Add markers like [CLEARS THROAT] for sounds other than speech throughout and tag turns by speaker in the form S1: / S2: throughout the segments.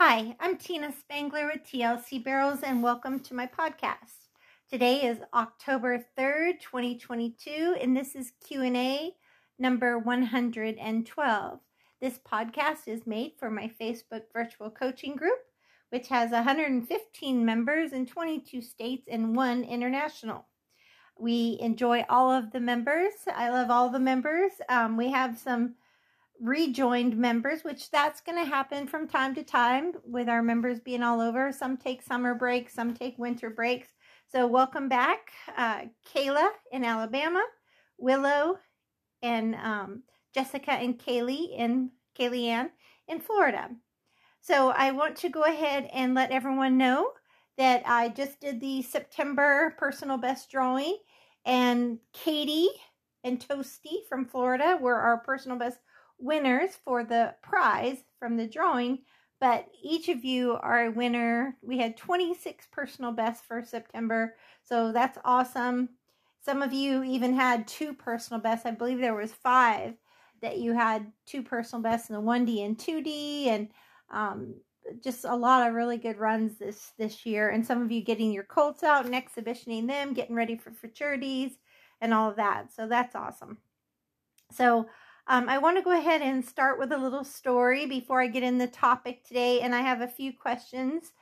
S1: Hi, I'm Tina Spangler with TLC Barrels and welcome to my podcast. Today is October 3rd, 2022 and this is Q&A number 112. This podcast is made for my Facebook virtual coaching group which has 115 members in 22 states and one international. We enjoy all of the members. I love all the members. Um, we have some rejoined members, which that's going to happen from time to time with our members being all over. Some take summer breaks, some take winter breaks. So, welcome back, uh, Kayla in Alabama, Willow and um, Jessica and Kaylee in Kaylee Ann in Florida. So, I want to go ahead and let everyone know that I just did the September personal best drawing, and Katie and Toasty from Florida were our personal best winners for the prize from the drawing, but each of you are a winner. We had 26 personal bests for September, so that's awesome. Some of you even had two personal bests. I believe there was five that you had two personal bests in the 1D and 2D, and um, just a lot of really good runs this this year. And some of you getting your colts out and exhibitioning them, getting ready for futurities, and all of that. So that's awesome. So um, I want to go ahead and start with a little story before I get in the topic today, and I have a few questions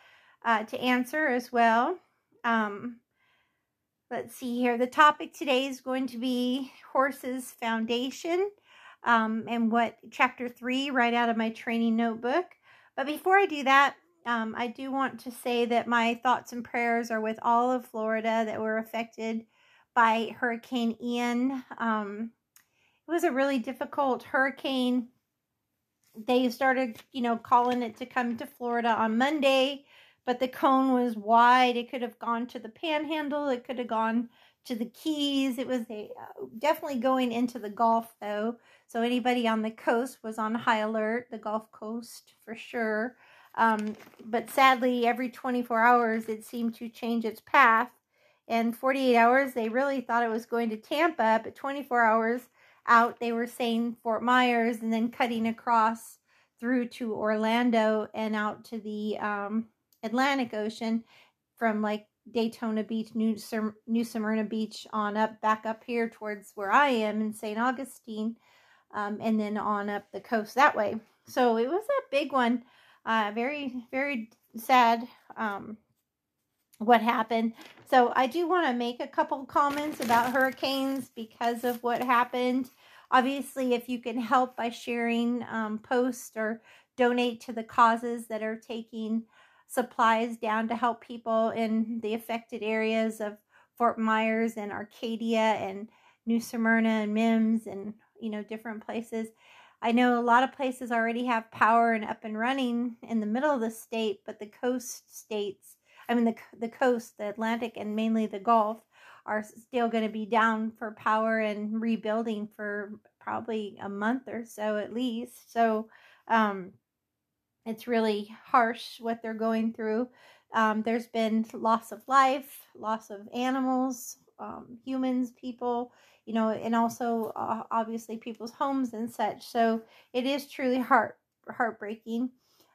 S1: uh, to answer as well. Um, let's see here. The topic today is going to be horses foundation um, and what chapter three, right out of my training notebook. But before I do that, um, I do want to say that my thoughts and prayers are with all of Florida that were affected by Hurricane Ian. It was a really difficult hurricane. They started, you know, calling it to come to Florida on Monday, but the cone was wide. It could have gone to the panhandle, it could have gone to the Keys. It was a, uh, definitely going into the Gulf, though. So anybody on the coast was on high alert, the Gulf Coast for sure. Um, but sadly, every 24 hours it seemed to change its path. And 48 hours, they really thought it was going to Tampa, but 24 hours, out, they were saying Fort Myers and then cutting across through to Orlando and out to the um, Atlantic Ocean from like Daytona Beach, New, New Smyrna Beach on up, back up here towards where I am in St. Augustine, um, and then on up the coast that way. So it was a big one. Uh, very, very sad um, what happened. So I do want to make a couple comments about hurricanes because of what happened. Obviously, if you can help by sharing um, posts or donate to the causes that are taking supplies down to help people in the affected areas of Fort Myers and Arcadia and New Smyrna and Mims and you know different places. I know a lot of places already have power and up and running in the middle of the state, but the coast states, I mean the the coast, the Atlantic and mainly the Gulf are still going to be down for power and rebuilding for probably a month or so at least. So um, it's really harsh what they're going through. Um, there's been loss of life, loss of animals, um, humans, people, you know, and also uh, obviously people's homes and such. So it is truly heart heartbreaking.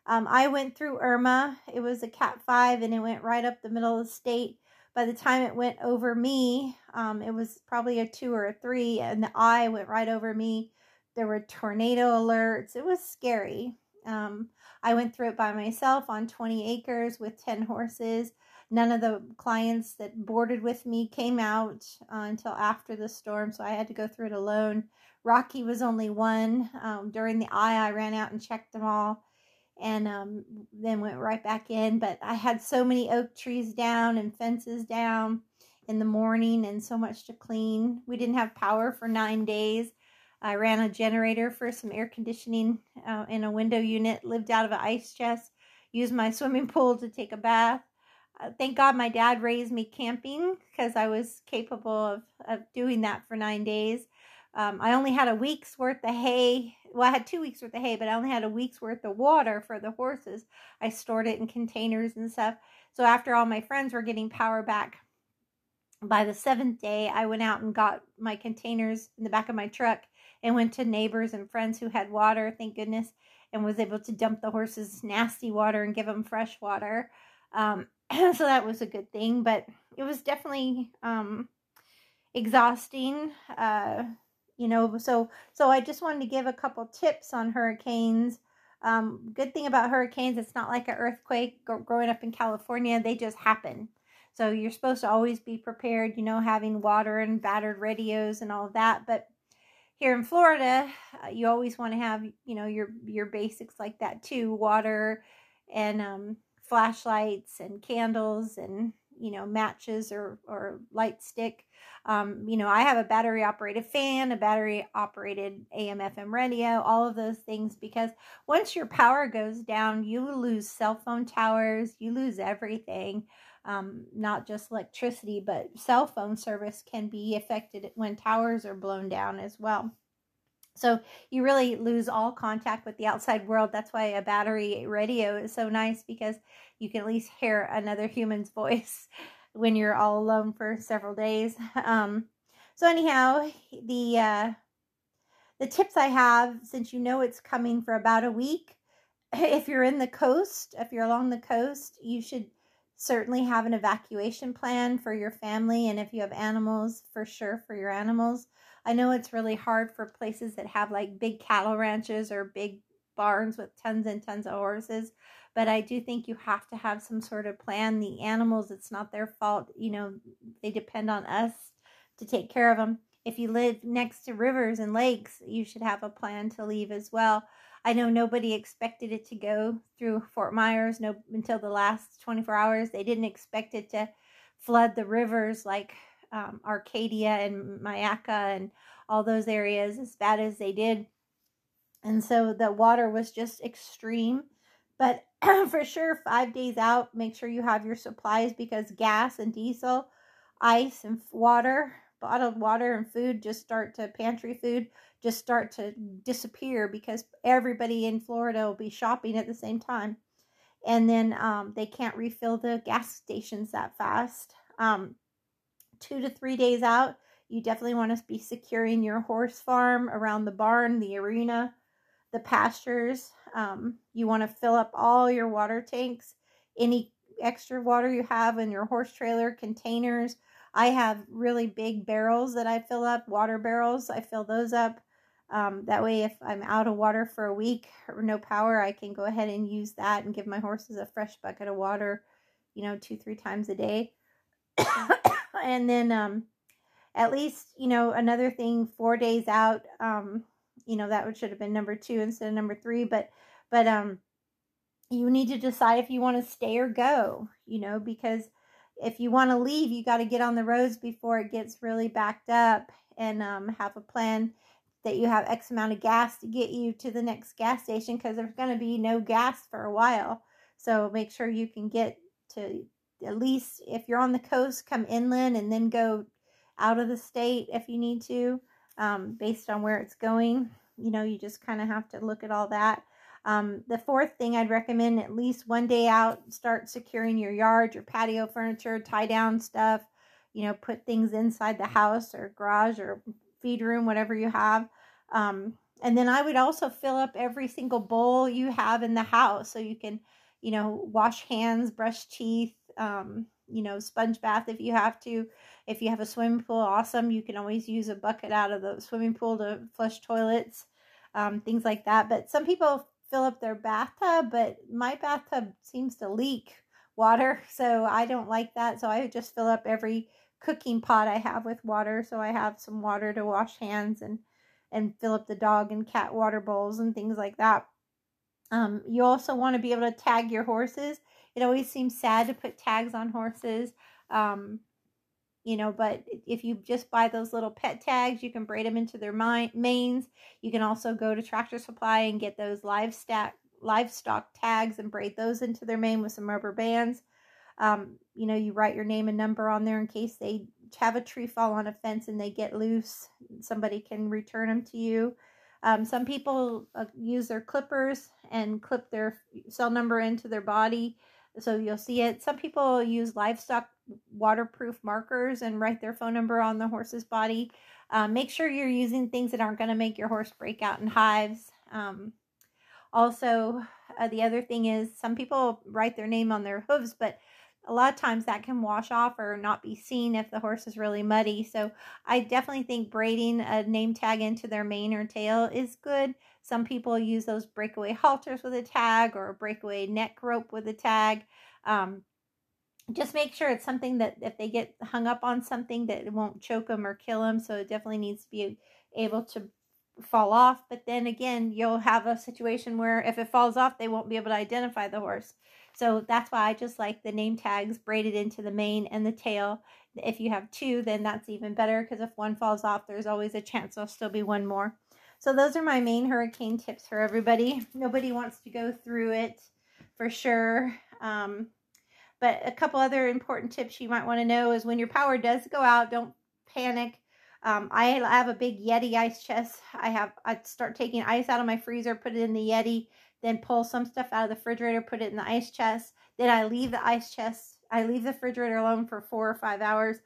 S1: Um, I went through Irma. It was a Cat 5 and it went right up the middle of the state by the time it went over me, um, it was probably a two or a three, and the eye went right over me. There were tornado alerts. It was scary. Um, I went through it by myself on 20 acres with 10 horses. None of the clients that boarded with me came out uh, until after the storm, so I had to go through it alone. Rocky was only one. Um, during the eye, I ran out and checked them all and um, then went right back in. But I had so many oak trees down and fences down in the morning and so much to clean. We didn't have power for nine days. I ran a generator for some air conditioning uh, in a window unit, lived out of an ice chest, used my [LAUGHS] swimming pool to take a bath. Uh, thank God my dad raised me camping because I was capable of, of doing that for nine days. Um, I only had a week's worth of hay. Well, I had two weeks worth of hay, but I only had a week's worth of water for the horses. I stored it in containers and stuff. So after all my friends were getting power back, by the seventh day, I went out and got my containers in the back of my truck and went to neighbors and friends who had water, thank goodness, and was able to dump the horses nasty water and give them fresh water. Um, [CLEARS THROAT] so that was a good thing, but it was definitely um, exhausting. Uh, you know, so so I just wanted to give a couple tips on hurricanes. Um, good thing about hurricanes, it's not like an earthquake. growing up in California, they just happen. So you're supposed to always be prepared, you know, having water and battered radios and all of that. But here in Florida, uh, you always want to have, you know, your your basics like that too, water and um, flashlights and candles and you know matches or or light stick. Um, you know, I have a battery operated fan, a battery operated AM FM radio, all of those things because once your power goes down, you lose cell phone towers, you lose everything um, not just electricity, but cell phone service can be affected when towers are blown down as well. So you really lose all contact with the outside world. That's why a battery radio is so nice because you can at least hear another human's [LAUGHS] voice when you're all alone for several days. [LAUGHS] Um, so anyhow, the uh, the tips I have, since you know it's coming for about a week, [LAUGHS] if you're in the coast, if you're along the coast, you should certainly have an evacuation plan for your family and if you have animals for sure for your animals. I know it's really hard for places that have like big cattle ranches or big barns with tons and tons of horses but i do think you have to have some sort of plan. The animals it's not their fault you know they depend on us to take care of them if you live next to rivers and lakes you should have a plan to leave as well I know nobody expected it to go through Fort Myers no until the last 24 hours. They didn't expect it to flood the rivers like um, Arcadia and Myakka and all those areas as bad as they did. And so the water was just extreme. But [CLEARS THROAT] for sure, five days out, make sure you have your supplies because gas and diesel, ice and water, bottled water and food just start to pantry food just start to disappear because everybody in Florida will be shopping at the same time. And then um, they can't refill the gas stations that fast. Um, two to three days out, you definitely want to be securing your horse farm around the barn, the arena, the pastures. Um, you want to fill up all your water tanks, any extra water you have in your horse trailer containers. I have really big barrels that I fill up, water barrels. I fill those up. Um, that way, if I'm out of water for a week or no power, I can go ahead and use that and give my horses a fresh bucket of water, you know, two, three times a day. [COUGHS] and then um, at least, you know, another thing, four days out, um, you know, that should have been number two instead of number three. But, but, um, you need to decide if you want to stay or go, you know, because if you want to leave, you got to get on the roads before it gets really backed up and um, have a plan that you have X amount of gas to get you to the next gas station because there's going to be no gas for a while. So make sure you can get to at least if you're on the coast, come inland and then go out of the state if you need to, um, based on where it's going. You know, you just kind of have to look at all that. Um, the fourth thing I'd recommend at least one day out, start securing your yard, your patio furniture, tie down stuff, you know, put things inside the house or garage or feed room, whatever you have. Um, and then I would also fill up every single bowl you have in the house so you can, you know, wash hands, brush teeth, um, you know, sponge bath if you have to. If you have a swimming pool, awesome. You can always use a bucket out of the swimming pool to flush toilets, um, things like that. But some people fill up their bathtub, but my bathtub seems to leak water, [LAUGHS] so I don't like that. So I just fill up every cooking pot I have with water. So I have some water to wash hands and and fill up the dog and cat water bowls and things like that. Um, you also want to be able to tag your horses. It always seems sad to put tags on horses. Um, you know, but if you just buy those little pet tags, you can braid them into their manes. You can also go to Tractor Supply and get those livestock livestock tags and braid those into their mane with some rubber bands. Um, you know, you write your name and number on there in case they have a tree fall on a fence and they get loose. Somebody can return them to you. Um, some people uh, use their clippers and clip their cell number into their body so you'll see it. Some people use livestock waterproof markers and write their phone number on the horse's body. Um, make sure you're using things that aren't going to make your horse break out in hives. Um, Also, uh, the other thing is some people write their name on their hooves, but a lot of times that can wash off or not be seen if the horse is really muddy. So I definitely think braiding a name tag into their mane or tail is good. Some people use those breakaway halters with a tag or a breakaway neck rope with a tag. Um, just make sure it's something that if they get hung up on something that it won't choke them or kill them. So it definitely needs to be able to fall off. But then again, you'll have a situation where if it falls off, they won't be able to identify the horse. So that's why I just like the name tags braided into the mane and the tail. If you have two, then that's even better because if one falls off, there's always a chance there'll still be one more. So those are my main hurricane tips for everybody. Nobody wants to go through it for sure. Um, but a couple other important tips you might want to know is when your power does go out, don't panic. Um, I have a big Yeti ice chest. I have I start taking ice out of my freezer, put it in the Yeti, then pull some stuff out of the refrigerator, put it in the ice chest. Then I leave the ice chest. I leave the refrigerator alone for four or five hours.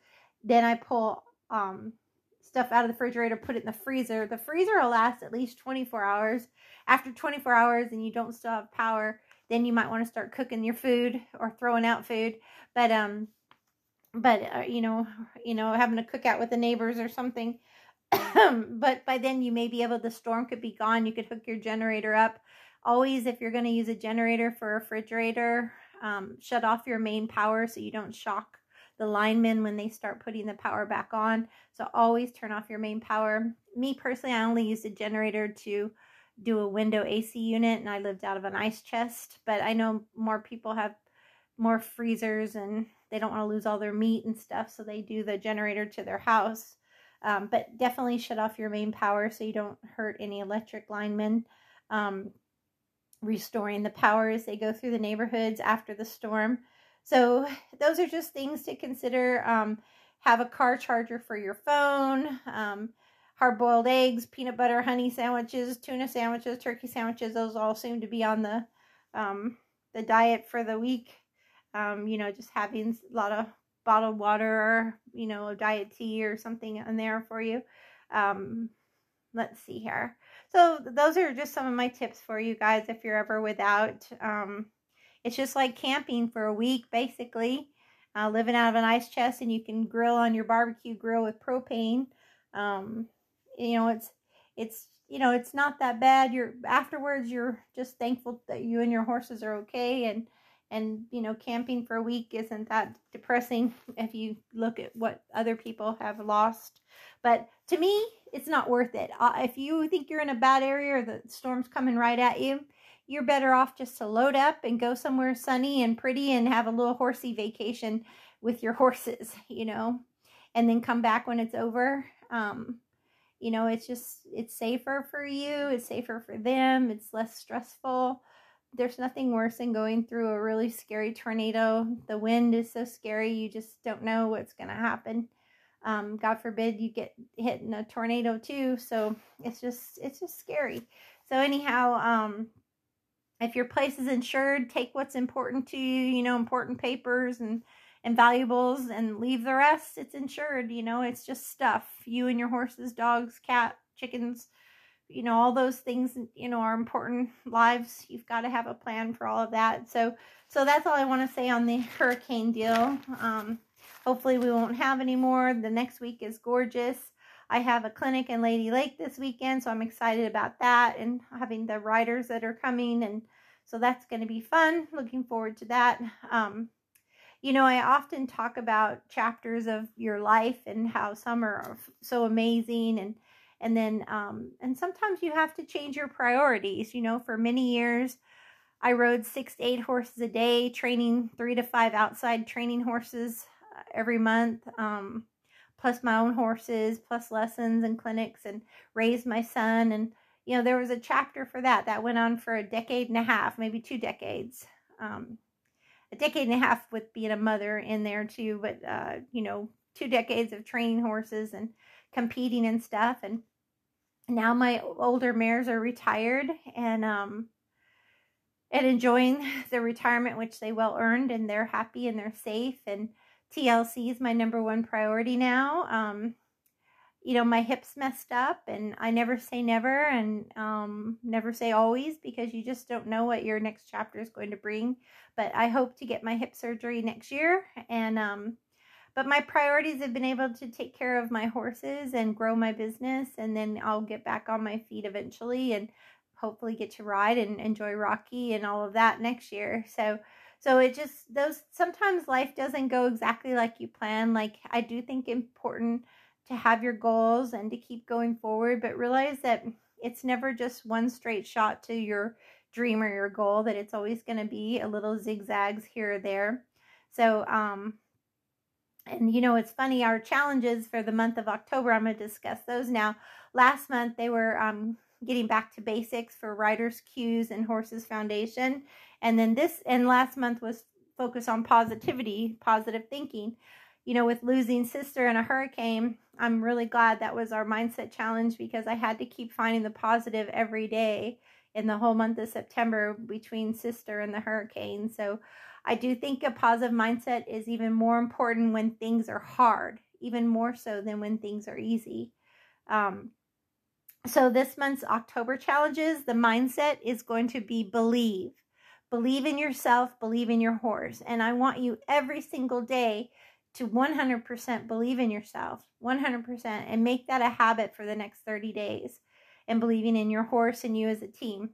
S1: Then I pull um, stuff out of the refrigerator, put it in the freezer. The freezer will last at least 24 hours. After 24 hours and you don't still have power, then you might want to start cooking your food or throwing out food. But um, but uh, you know, you know, having a cookout with the neighbors or something. [COUGHS] but by then you may be able. The storm could be gone. You could hook your generator up. Always, if you're going to use a generator for a refrigerator, um, shut off your main power so you don't shock the linemen when they start putting the power back on. So always turn off your main power. Me personally, I only use a generator to do a window AC unit and I lived out of an ice chest, but I know more people have more freezers and they don't want to lose all their meat and stuff, so they do the generator to their house. Um, but definitely shut off your main power so you don't hurt any electric linemen. Um, restoring the power as they go through the neighborhoods after the storm. So those are just things to consider. Um, have a car charger for your phone. Um, hard boiled eggs, peanut butter, honey sandwiches, tuna sandwiches, turkey sandwiches. Those all seem to be on the um, the diet for the week. Um, you know, just having a lot of bottled water you know diet tea or something in there for you. Um, let's see here. So those are just some of my tips for you guys if you're ever without. Um, it's just like camping for a week, basically. Uh, living out of an ice chest, and you can grill on your barbecue grill with propane. Um, you know, it's it's you know it's not that bad. You're afterwards, you're just thankful that you and your horses are okay, and and you know, camping for a week isn't that depressing [LAUGHS] if you look at what other people have lost. But to me, it's not worth it. Uh, if you think you're in a bad area or the storm's coming right at you, you're better off just to load up and go somewhere sunny and pretty and have a little horsey vacation with your [LAUGHS] horses, you know, and then come back when it's over. Um, you know, it's just, it's safer for you, it's safer for them, it's less stressful. There's nothing worse than going through a really scary tornado. The wind is so scary, you just don't know what's going to happen. Um, God forbid you get hit in a tornado too. So it's just, it's just scary. So anyhow, um, if your place is insured, take what's important to you, you know, important papers and and valuables and leave the rest. It's insured, you know, it's just stuff. You and your horses, dogs, cat, chickens, you know, all those things, you know, are important lives. You've got to have a plan for all of that. So so that's all I want to say on the hurricane deal. Um hopefully we won't have any more. The next week is gorgeous. I have a clinic in Lady Lake this weekend, so I'm excited about that and having the riders that are coming. And so that's going to be fun. Looking forward to that. Um, you know, I often talk about chapters of your life and how some are so amazing and and then um and sometimes you have to change your priorities you know for many years i rode six to eight horses a day training three to five outside training horses uh, every month um plus my own horses, plus lessons and clinics, and raised my son. And, you know, there was a chapter for that that went on for a decade and a half, maybe two decades. Um, a decade and a half with being a mother in there too, but, uh, you know, two decades of training horses and competing and stuff. And now my older mares are retired and, um, and enjoying [LAUGHS] the retirement, which they well earned, and they're happy and they're safe. And, TLC is my number one priority now. Um, you know, my hips messed up and I never say never and um, never say always because you just don't know what your next chapter is going to bring. But I hope to get my hip surgery next year. And, um, but my priorities have been able to take care of my horses and grow my business. And then I'll get back on my feet eventually and hopefully get to ride and enjoy Rocky and all of that next year. So, so it just, those, sometimes life doesn't go exactly like you plan. Like I do think important to have your goals and to keep going forward, but realize that it's never just one straight shot to your dream or your goal, that it's always going to be a little zigzags here or there. So, um, and you know, it's funny, our challenges for the month of October, I'm going to discuss those now. Last month, they were um, getting back to basics for Riders Cues and Horses Foundation. And then this, and last month was focus on positivity, positive thinking you know, with losing sister in a hurricane, I'm really glad that was our mindset challenge because I had to keep finding the positive every day in the whole month of September between sister and the hurricane. So I do think a positive mindset is even more important when things are hard, even more so than when things are easy. Um, so this month's October challenges, the mindset is going to be believe. Believe in yourself, believe in your horse. And I want you every single day to 100% believe in yourself, 100%, and make that a habit for the next 30 days and believing in your horse and you as a team.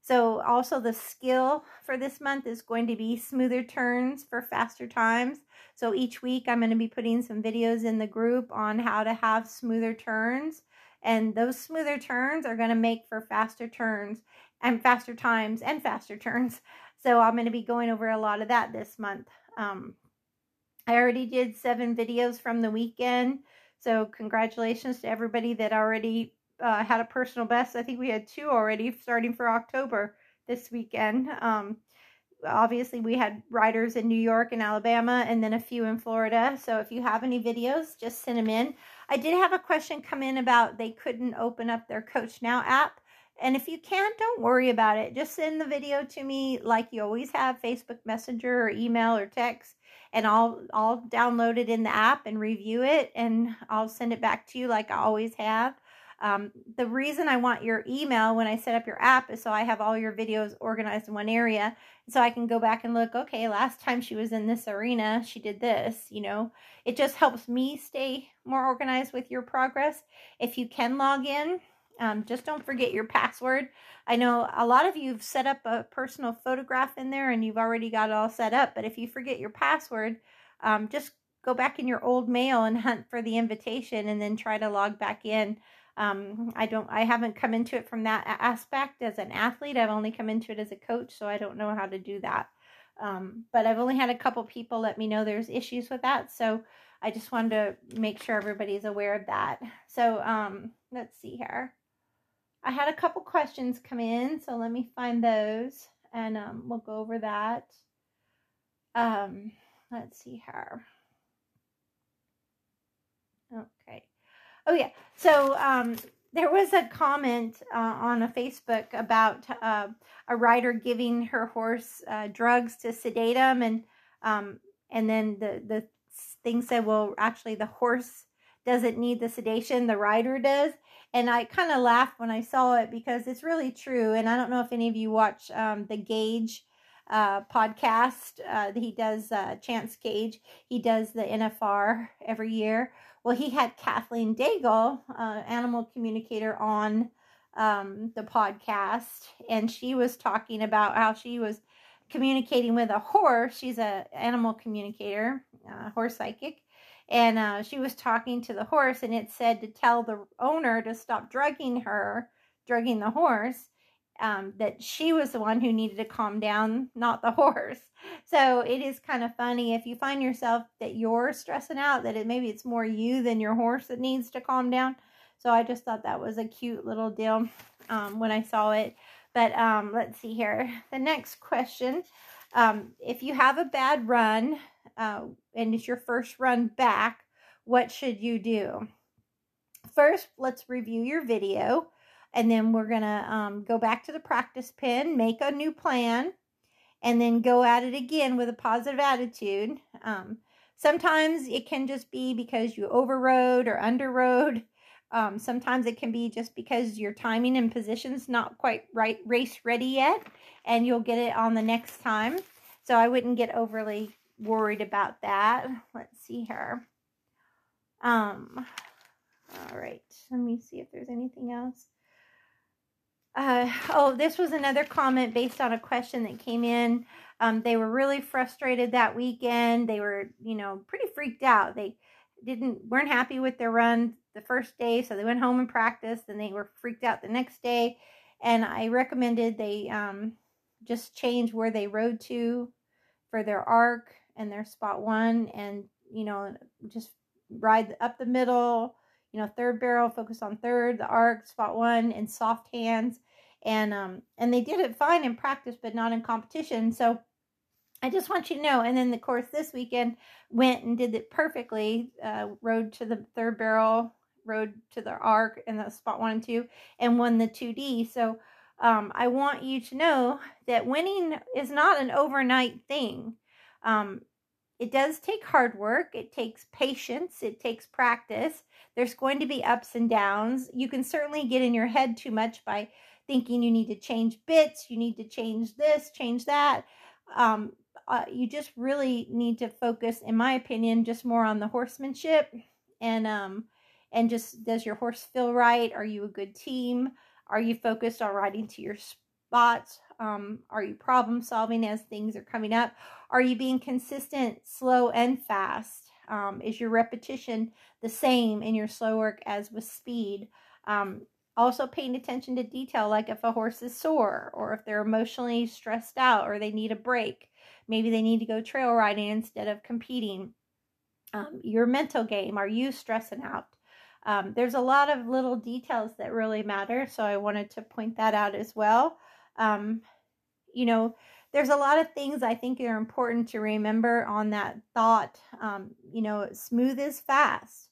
S1: So, also the skill for this month is going to be smoother turns for faster times. So, each week I'm going to be putting some videos in the group on how to have smoother turns. And those smoother turns are going to make for faster turns and faster times and faster [LAUGHS] turns. So, I'm going to be going over a lot of that this month. Um, I already did seven videos from the weekend. So congratulations to everybody that already uh, had a personal best. I think we had two already starting for October this weekend. Um, obviously, we had riders in New York and Alabama and then a few in Florida. So if you have any videos, just send them in. I did have a question come in about they couldn't open up their Coach Now app. And if you can't, don't worry about it. Just send the video to me like you always have Facebook Messenger or email or text and I'll I'll download it in the app and review it and I'll send it back to you like I always have. Um, the reason I want your email when I set up your app is so I have all your videos organized in one area. So I can go back and look, okay, last time she was in this arena, she did this, you know. It just helps me stay more organized with your progress. If you can log in, um, just don't forget your password. I know a lot of you have set up a personal photograph in there and you've already got it all set up, but if you forget your password, um, just go back in your old mail and [LAUGHS] hunt for the invitation and then try to log back in. Um, I don't, I haven't come into it from that aspect as an athlete. I've only come into it as a coach, so I don't know how to do that. Um, but I've only had a couple people let me know there's issues with that. So I just wanted to make sure everybody's aware of that. So um, let's see here. I had a couple questions come in, so let me find those and um, we'll go over that. Um, let's see here. Okay. Oh, yeah. So um, there was a comment uh, on a Facebook about uh, a rider giving her horse uh, drugs to sedate him, and um, and then the the thing said, well, actually, the horse doesn't need the sedation, the rider does. And I kind of laughed when I saw it because it's really true. And I don't know if any of you watch um, the Gage uh, podcast. Uh, he does uh, Chance Gage. He does the NFR [LAUGHS] every year. Well, he had Kathleen Daigle, uh, animal communicator, on um, the podcast, and she was talking about how she was communicating with a horse. She's a animal communicator, uh, horse psychic, and uh, she was talking to the horse and it said to tell the owner to stop drugging her drugging the horse um, that she was the one who needed to calm down not the [LAUGHS] horse. So it is kind of funny if you find yourself that you're stressing out that it maybe it's more you than your horse that needs to calm down. So i just thought that was a cute little deal um, when i saw it. But um, let's see here. The next question um, if you have a bad run uh, and it's your first run back, what should you do? First, let's review your video. And then we're going to um, go back to the practice pen, make a new plan, and then go at it again with a positive attitude. Um, sometimes it can just be because you overrode or underrode. Um, sometimes it can be just because your timing and position's not quite right race ready yet, and you'll get it on the next time. So I wouldn't get overly worried about that. Let's see here. Um, all right, let me see if there's anything else. Uh, oh, this was another comment based on a question that came in. Um, they were really frustrated that weekend. They were, you know, pretty freaked out. They didn't weren't happy with their run the first day, so they went home and practiced. And they were freaked out the next day. And I recommended they um, just change where they rode to for their arc and their spot one, and you know, just ride up the middle. You know, third barrel, focus on third, the arc, spot one, and soft hands. And um and they did it fine in practice but not in competition. So i just want you to know and then the course this weekend went and did it perfectly uh rode to the third barrel rode to the arc and the spot one and two and won the 2d so um, i want you to know that winning is not an overnight thing um, it does take hard work it takes patience it takes practice there's going to be ups and downs you can certainly get in your head too much by thinking you need to change bits, you need to change this, change that. Um, uh, you just really need to focus, in my opinion, just more on the horsemanship and um, and just does your horse feel right? Are you a good team? Are you focused on riding to your spots? Um, are you problem solving as things are coming up? Are you being consistent, slow, and fast? Um, is your repetition the same in your slow work as with speed? Um, also, paying attention to detail, like if a horse is sore or if they're emotionally stressed out or they need a break. Maybe they need to go trail riding instead of competing. Um, your mental game, are you stressing out? Um, there's a lot of little details that really matter, so I wanted to point that out as well. Um, you know, there's a lot of things I think are important to remember on that thought. Um, you know, smooth is fast,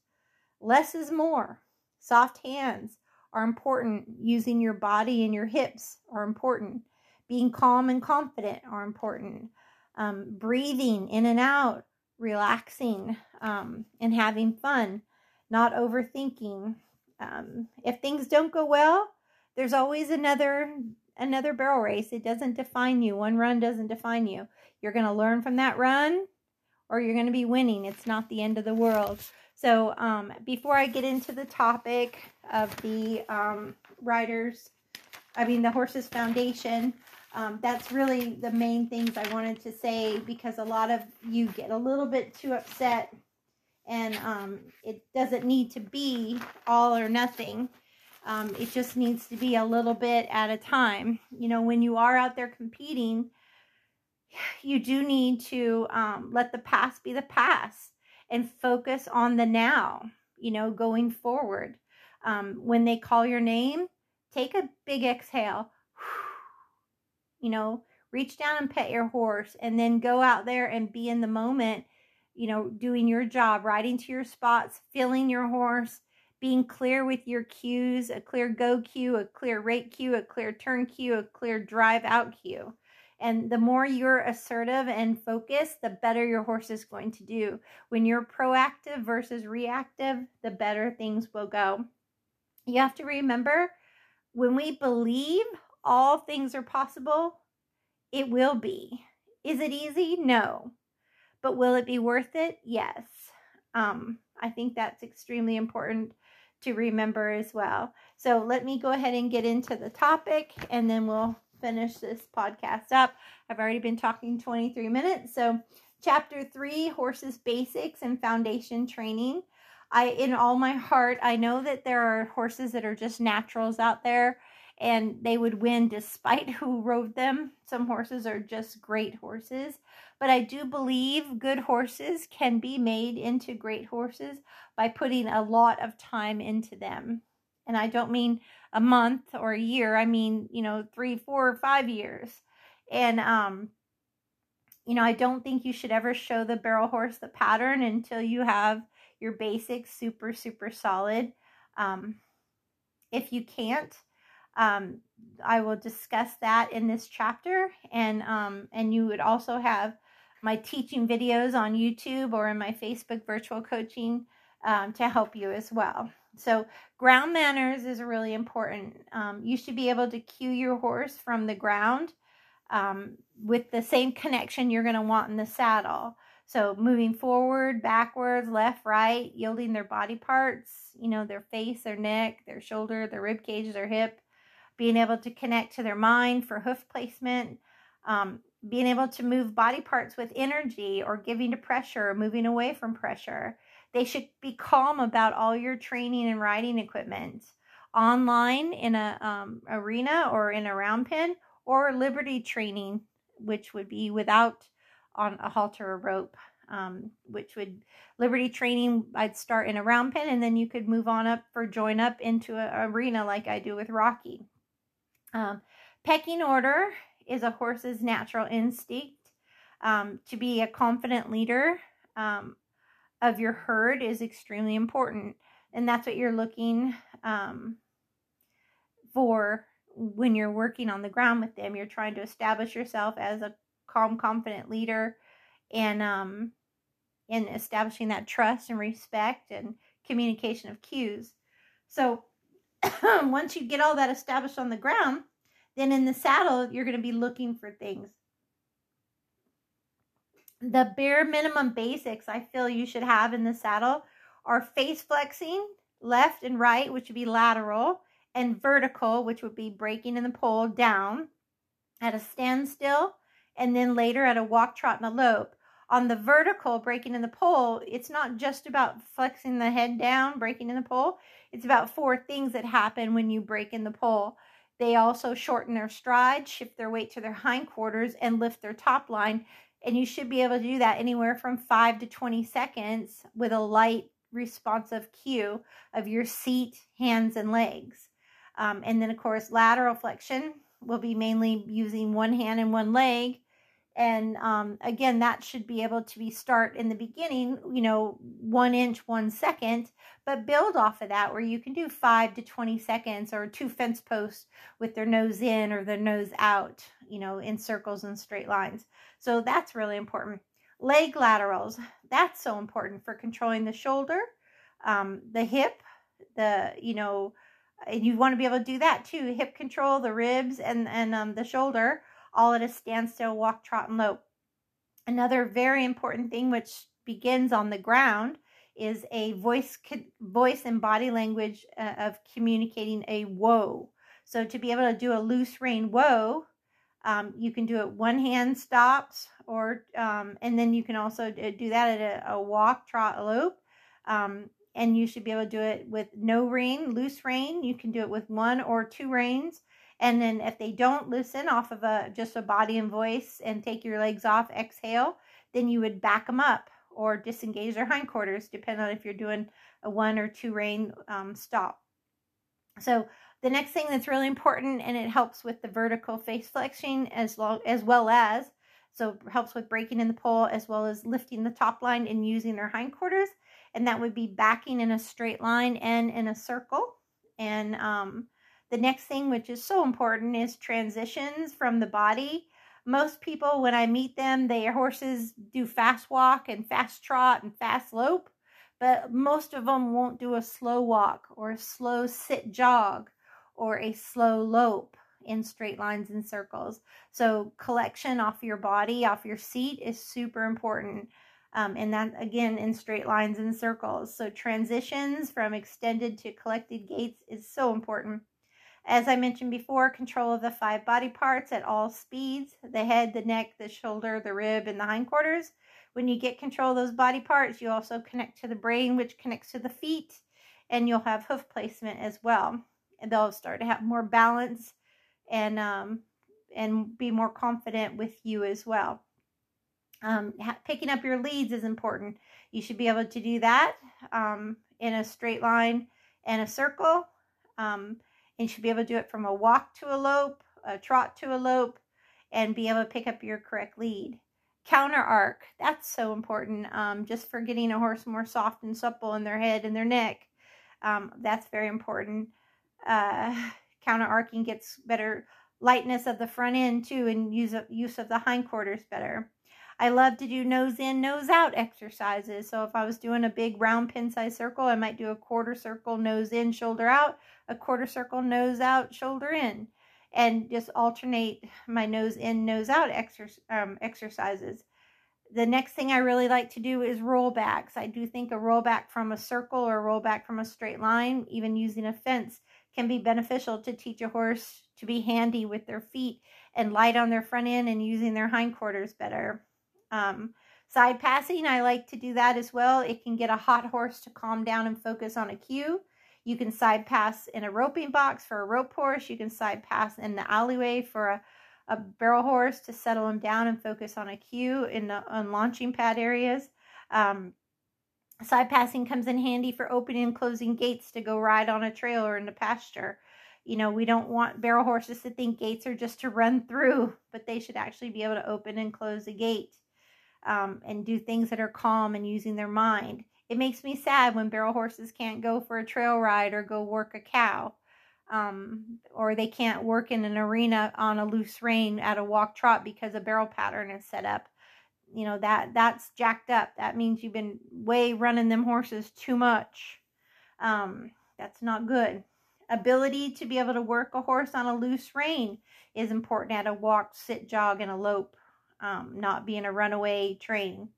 S1: less is more, soft hands, are important. Using your body and your hips are important. Being calm and confident are important. Um, breathing in and out, relaxing, um, and having fun, not overthinking. Um, if things don't go well, there's always another another barrel race. It doesn't define you. One run doesn't define you. You're going to learn from that run or you're going to be winning. It's not the end of the world. So um, before I get into the topic of the um, riders, I mean the Horses Foundation, um, that's really the main things I wanted to say because a lot of you get a little bit too upset and um, it doesn't need to be all or nothing. Um, it just needs to be a little bit at a time. You know, when you are out there competing, you do need to um, let the past be the past and focus on the now, you know, going forward. Um, when they call your name, take a big exhale. You know, reach down and pet your horse and then go out there and be in the moment, you know, doing your job, riding to your spots, filling your horse, being clear with your cues, a clear go cue, a clear rate cue, a clear turn cue, a clear drive out cue. And the more you're assertive and focused, the better your horse is going to do. When you're proactive versus reactive, the better things will go. You have to remember when we believe all things are possible, it will be. Is it easy? No. But will it be worth it? Yes. Um, I think that's extremely important to remember as well. So let me go ahead and get into the topic and then we'll finish this podcast up. I've already been talking 23 minutes. So, chapter three horses basics and foundation training. I, in all my heart, I know that there are horses that are just naturals out there and they would win despite [LAUGHS] who rode them. Some horses are just great horses, but I do believe good horses can be made into great horses by putting a lot of time into them. And I don't mean a month or a year. I mean, you know, three, four, or five years. And, um, you know, I don't think you should ever show the barrel horse the pattern until you have your basics super, super solid. Um, if you can't, um, I will discuss that in this chapter. And, um, and you would also have my teaching videos on YouTube or in my Facebook virtual coaching um, to help you as well. So, ground manners is really important. Um, you should be able to cue your horse from the ground um, with the same connection you're going to want in the saddle. So, moving forward, backwards, left, right, yielding their body parts, you know, their face, their neck, their shoulder, their rib cage, their hip, being able to connect to their mind for hoof placement, um, being able to move body parts with energy or giving to pressure or moving away from pressure. They should be calm about all your training and riding equipment online in a um, arena or in a round pen or liberty training, which would be without on a halter or rope. Um, which would liberty training i'd start in a round pen and then you could move on up for join up into an arena like i do with rocky um, pecking order is a horse's natural instinct um, to be a confident leader um, of your herd is extremely important. And that's what you're looking um, for when you're working on the ground with them. You're trying to establish yourself as a calm, confident leader and um, in establishing that trust and respect and communication of cues. So [COUGHS] once you get all that established on the ground, then in the saddle, you're going to be looking for things the bare minimum basics I feel you should have in the saddle are face flexing, left and right, which would be lateral, and vertical, which would be breaking in the pole down at a standstill, and then later at a walk, trot, and a lope. On the vertical, breaking in the pole, it's not just about flexing the head down, breaking in the pole. It's about four things that happen when you break in the pole. They also shorten their stride, shift their weight to their hindquarters, and lift their top line and you should be able to do that anywhere from 5 to 20 seconds with a light responsive cue of your seat, hands, and legs. Um, and then, of course, lateral flexion will be mainly using one hand and one leg. And um, again, that should be able to be start in the beginning, you know, one inch, one second, but build off of that where you can do five to 20 seconds or two fence posts with their nose in or their nose out, you know, in circles and straight lines. So that's really important. Leg laterals, that's so important for controlling the shoulder, um, the hip, the, you know, and you want to be able to do that too. Hip control, the ribs, and, and um, the shoulder, all at a standstill, walk, trot, and lope. Another very important thing, which begins on the ground, is a voice voice and body language uh, of communicating a whoa. So to be able to do a loose rein whoa, um, you can do it one hand stops, or um, and then you can also do that at a, a walk, trot, lope. Um, and you should be able to do it with no rein, loose rein. You can do it with one or two reins. And then if they don't listen off of a just a body and voice and take your legs off, exhale, then you would back them up or disengage their hindquarters, depending on if you're doing a one or two rein um, stop. So the next thing that's really important, and it helps with the vertical face flexing as, long, as well as, so helps with breaking in the pole as well as lifting the top line and using their hindquarters. And that would be backing in a straight line and in a circle. And um, the next thing, which is so important, is transitions from the body. Most people, when I meet them, their horses do fast walk and fast trot and fast lope, but most of them won't do a slow walk or a slow sit jog or a slow lope in straight lines and circles. So collection off your body, off your seat is super important. Um, and that again in straight lines and circles. So transitions from extended to collected gaits is so important. As I mentioned before, control of the five body parts at all speeds, the head, the neck, the shoulder, the rib, and the hindquarters. When you get control of those body parts, you also connect to the brain, which connects to the feet, and you'll have hoof placement as well and they'll start to have more balance and um, and be more confident with you as well. Um, picking up your leads is important. You should be able to do that um, in a straight line and a circle. Um, and should be able to do it from a walk to a lope, a trot to a lope, and be able to pick up your correct lead. Counter arc, that's so important. Um, just for getting a horse more soft and supple in their head and their neck. Um, that's very important uh, [SIGHS] counter arcing gets better lightness of the front end too and use of, use of the hindquarters better. I love to do nose in, nose out exercises. So if I was doing a big round pen size circle, I might do a quarter circle, nose in, shoulder out, a quarter circle, nose out, shoulder in, and just alternate my nose in, nose out exer- um, exercises. The next thing I really like to do is rollbacks. I do think a rollback from a circle or a rollback from a straight line, even using a fence, can be beneficial to teach a horse to be handy with their feet and light on their front end and using their hindquarters better. Um, side passing, I like to do that as well. It can get a hot horse to calm down and focus on a cue. You can side pass in a roping box for a rope horse. You can side pass in the alleyway for a, a barrel horse to settle him down and focus on a cue in the on launching pad areas. Um, side passing comes in handy for opening and closing gates to go ride on a trail or in the pasture. You know, we don't want barrel horses to think gates are just to run through, but they should actually be able to open and close a gate um, and do things that are calm and using their mind. It makes me sad when barrel horses can't go for a trail ride or go work a cow. Um, or they can't work in an arena on a loose rein at a walk trot because a barrel pattern is set up. You know that that's jacked up. That means you've been way running them horses too much. Um, that's not good. Ability to be able to work a horse on a loose rein is important at a walk, sit, jog, and a lope um, not being a runaway train.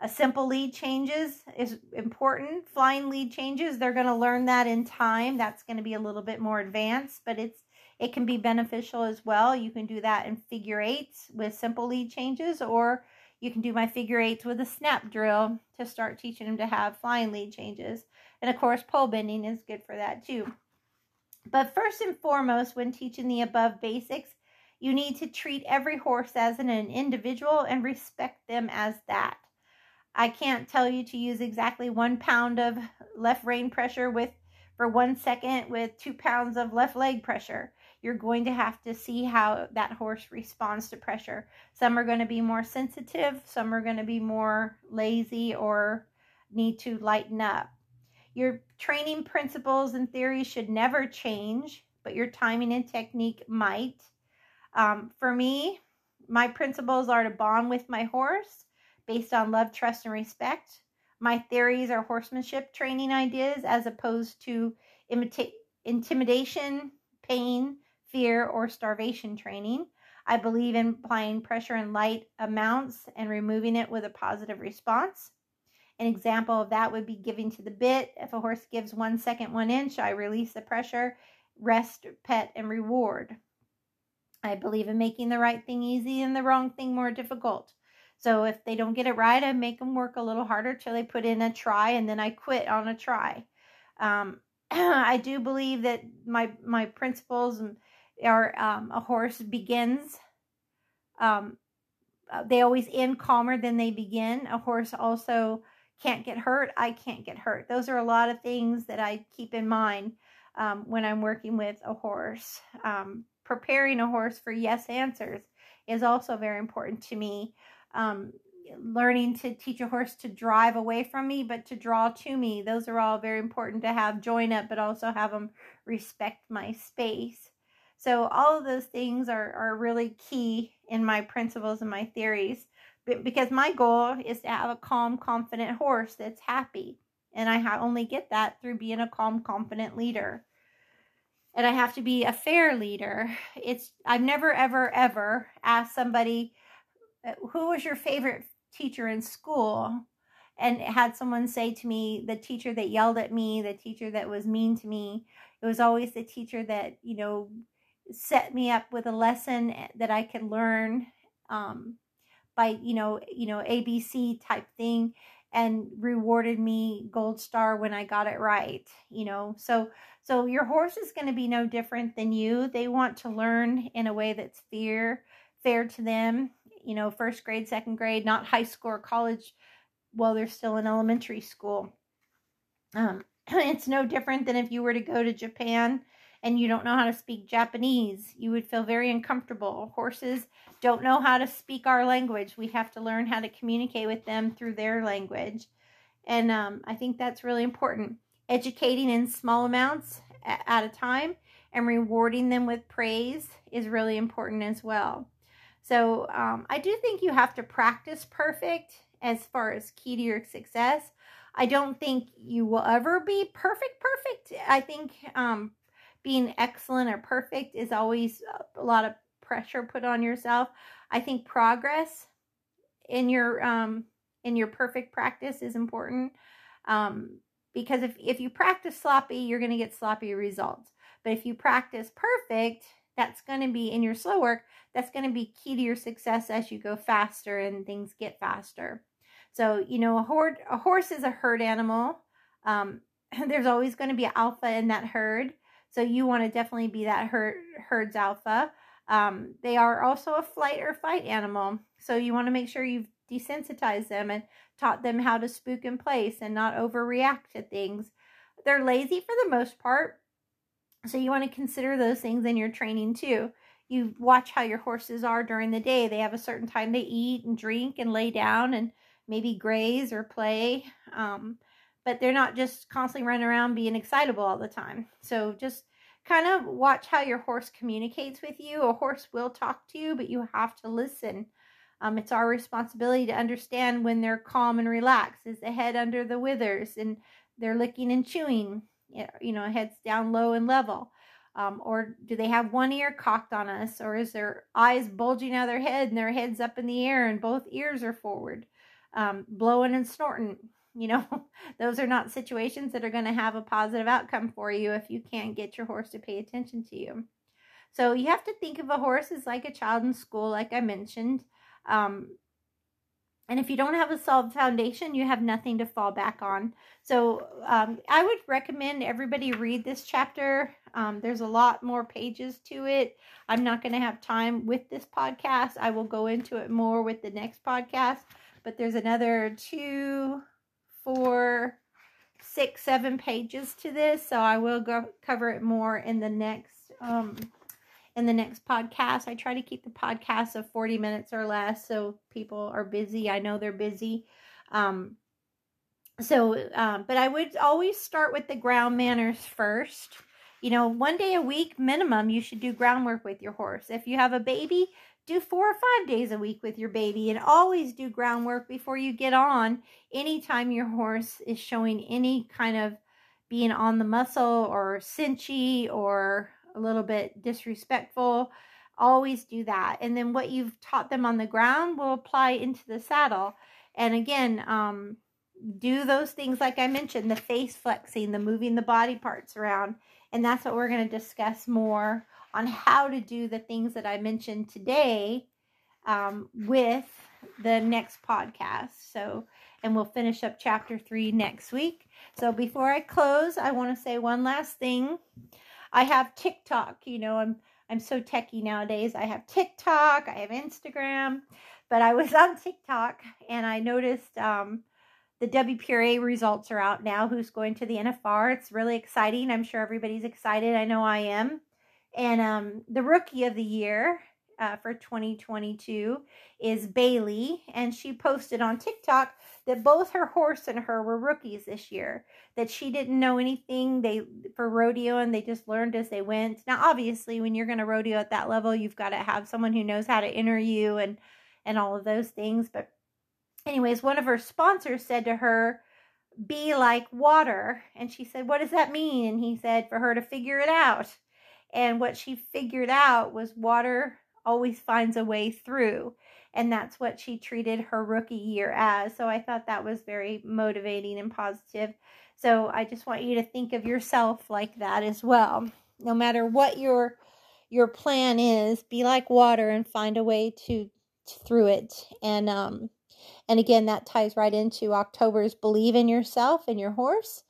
S1: A simple lead changes is important. Flying lead changes, they're going to learn that in time. That's going to be a little bit more advanced, but it's it can be beneficial as well. You can do that in figure eights with simple lead changes, or you can do my figure eights with a snap drill to start teaching them to have flying lead changes. And of course, pole bending is good for that too. But first and foremost, when teaching the above basics, you need to treat every horse as an individual and respect them as that. I can't tell you to use exactly one pound of left rein pressure with for one second with two pounds of left leg pressure. You're going to have to see how that horse responds to pressure. Some are going to be more sensitive, some are going to be more lazy or need to lighten up. Your training principles and theories should never change, but your timing and technique might. Um, for me, my principles are to bond with my horse based on love, trust, and respect. My theories are horsemanship training ideas as opposed to imita- intimidation, pain, fear, or starvation training. I believe in applying pressure in light amounts and removing it with a positive response. An example of that would be giving to the bit. If a horse gives one second, one inch, I release the pressure, rest, pet, and reward. I believe in making the right thing easy and the wrong thing more difficult. So if they don't get it right, I make them work a little harder till they put in a try, and then I quit on a try. Um, [CLEARS THROAT] I do believe that my my principles are um, a horse begins. Um, uh, they always end calmer than they begin. A horse also can't get hurt. I can't get hurt. Those are a lot of things that I keep in mind um, when I'm working with a horse. Um, preparing a horse for yes answers is also very important to me. Um, learning to teach a horse to drive away from me, but to draw to me. Those are all very important to have join up, but also have them respect my space. So all of those things are, are really key in my principles and my theories because my goal is to have a calm, confident horse that's happy. And I only get that through being a calm, confident leader and I have to be a fair leader. It's I've never ever ever asked somebody who was your favorite teacher in school and had someone say to me the teacher that yelled at me, the teacher that was mean to me. It was always the teacher that, you know, set me up with a lesson that I could learn um, by, you know, you know, ABC type thing and rewarded me gold star when I got it right, you know. So so your horse is going to be no different than you. They want to learn in a way that's fair, fair to them. You know, first grade, second grade, not high school or college while they're still in elementary school. Um, [CLEARS THROAT] it's no different than if you were to go to Japan and you don't know how to speak Japanese. You would feel very uncomfortable. Horses don't know how to speak our language. We have to learn how to communicate with them through their language. And um, I think that's really important educating in small amounts at a time and rewarding them with praise is really important as well. So um, I do think you have to practice perfect as far as key to your success. I don't think you will ever be perfect, perfect. I think um, being excellent or perfect is always a lot of pressure put on yourself. I think progress in your um, in your perfect practice is important um, because if if you practice sloppy, you're going to get sloppy results. But if you practice perfect, that's going to be in your slow work. That's going to be key to your success as you go faster and things get faster. So you know, a a horse is a herd animal. Um, [LAUGHS] there's always going to be alpha in that herd. So you want to definitely be that herd herd's alpha. Um, they are also a flight or fight animal. So you want to make sure you've desensitized them and taught them how to spook in place and not overreact to things. They're lazy for the most part. So you want to consider those things in your training too. You watch how your horses are during the day. They have a certain time they eat and drink and lay down and maybe graze or play. Um, but they're not just constantly running around being excitable all the time. So just kind of watch how your horse communicates with you. A horse will talk to you, but you have to listen. Um, it's our responsibility to understand when they're calm and relaxed. Is the head under the withers and they're licking and chewing? You know, heads down low and level. Um, or do they have one ear cocked on us? Or is their eyes bulging out of their head and their head's up in the air and both ears are forward? Um, blowing and snorting. You know, [LAUGHS] those are not situations that are going to have a positive outcome for you if you can't get your horse to pay attention to you. So you have to think of a horse as like a child in school, like I mentioned. Um, and if you don't have a solid foundation, you have nothing to fall back on. So um, I would recommend everybody read this chapter. Um, there's a lot more pages to it. I'm not going to have time with this podcast. I will go into it more with the next podcast. But there's another two, four, six, seven pages to this. So I will go cover it more in the next um, in the next podcast. I try to keep the podcast of 40 minutes or less so people are busy. I know they're busy. Um, so, um, but I would always start with the ground manners first. You know, one day a week minimum, you should do groundwork with your horse. If you have a baby, do four or five days a week with your baby and always do groundwork before you get on anytime your horse is showing any kind of being on the muscle or cinchy or a little bit disrespectful, always do that. And then what you've taught them on the ground will apply into the saddle. And again, um, do those things like I mentioned the face flexing, the moving the body parts around. And that's what we're going to discuss more on how to do the things that I mentioned today um, with the next podcast. So, and we'll finish up chapter three next week. So, before I close, I want to say one last thing. I have TikTok. You know, I'm I'm so techy nowadays. I have TikTok, I have Instagram, but I was [LAUGHS] on TikTok and I noticed um, the WPRA results are out now. Who's going to the NFR? It's really exciting. I'm sure everybody's excited. I know I am. And um, the rookie of the year uh, for 2022 is Bailey, and she posted on TikTok that both her horse and her were rookies this year. That she didn't know anything they for rodeo, and they just learned as they went. Now, obviously, when you're going to rodeo at that level, you've got to have someone who knows how to enter you and and all of those things. But, anyways, one of her sponsors said to her, "Be like water," and she said, "What does that mean?" And he said, "For her to figure it out." And what she figured out was water always finds a way through. And that's what she treated her rookie year as. So I thought that was very motivating and positive. So I just want you to think of yourself like that as well. No matter what your your plan is, be like water and find a way to, through it. And um and again that ties right into October's believe in yourself and your horse.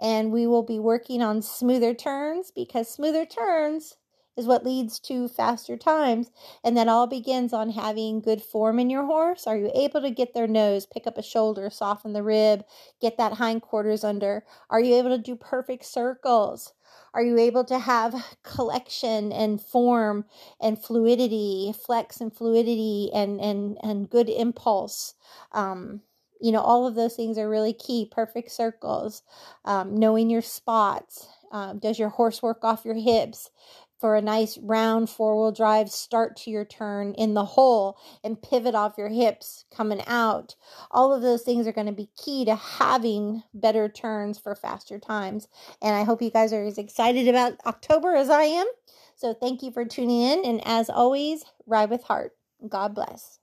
S1: And we will be working on smoother turns because smoother turns is what leads to faster times. And that all begins on having good form in your horse. Are you able to get their nose, pick up a shoulder, soften the rib, get that hindquarters under? Are you able to do perfect circles? Are you able to have collection and form and fluidity, flex and fluidity and and and good impulse? Um, you know, all of those things are really key. Perfect circles, um, knowing your spots. Um, does your horse work off your hips? For a nice round four wheel drive start to your turn in the hole and pivot off your hips coming out. All of those things are going to be key to having better turns for faster times. And I hope you guys are as excited about October as I am. So thank you for tuning in. And as always, ride with heart. God bless.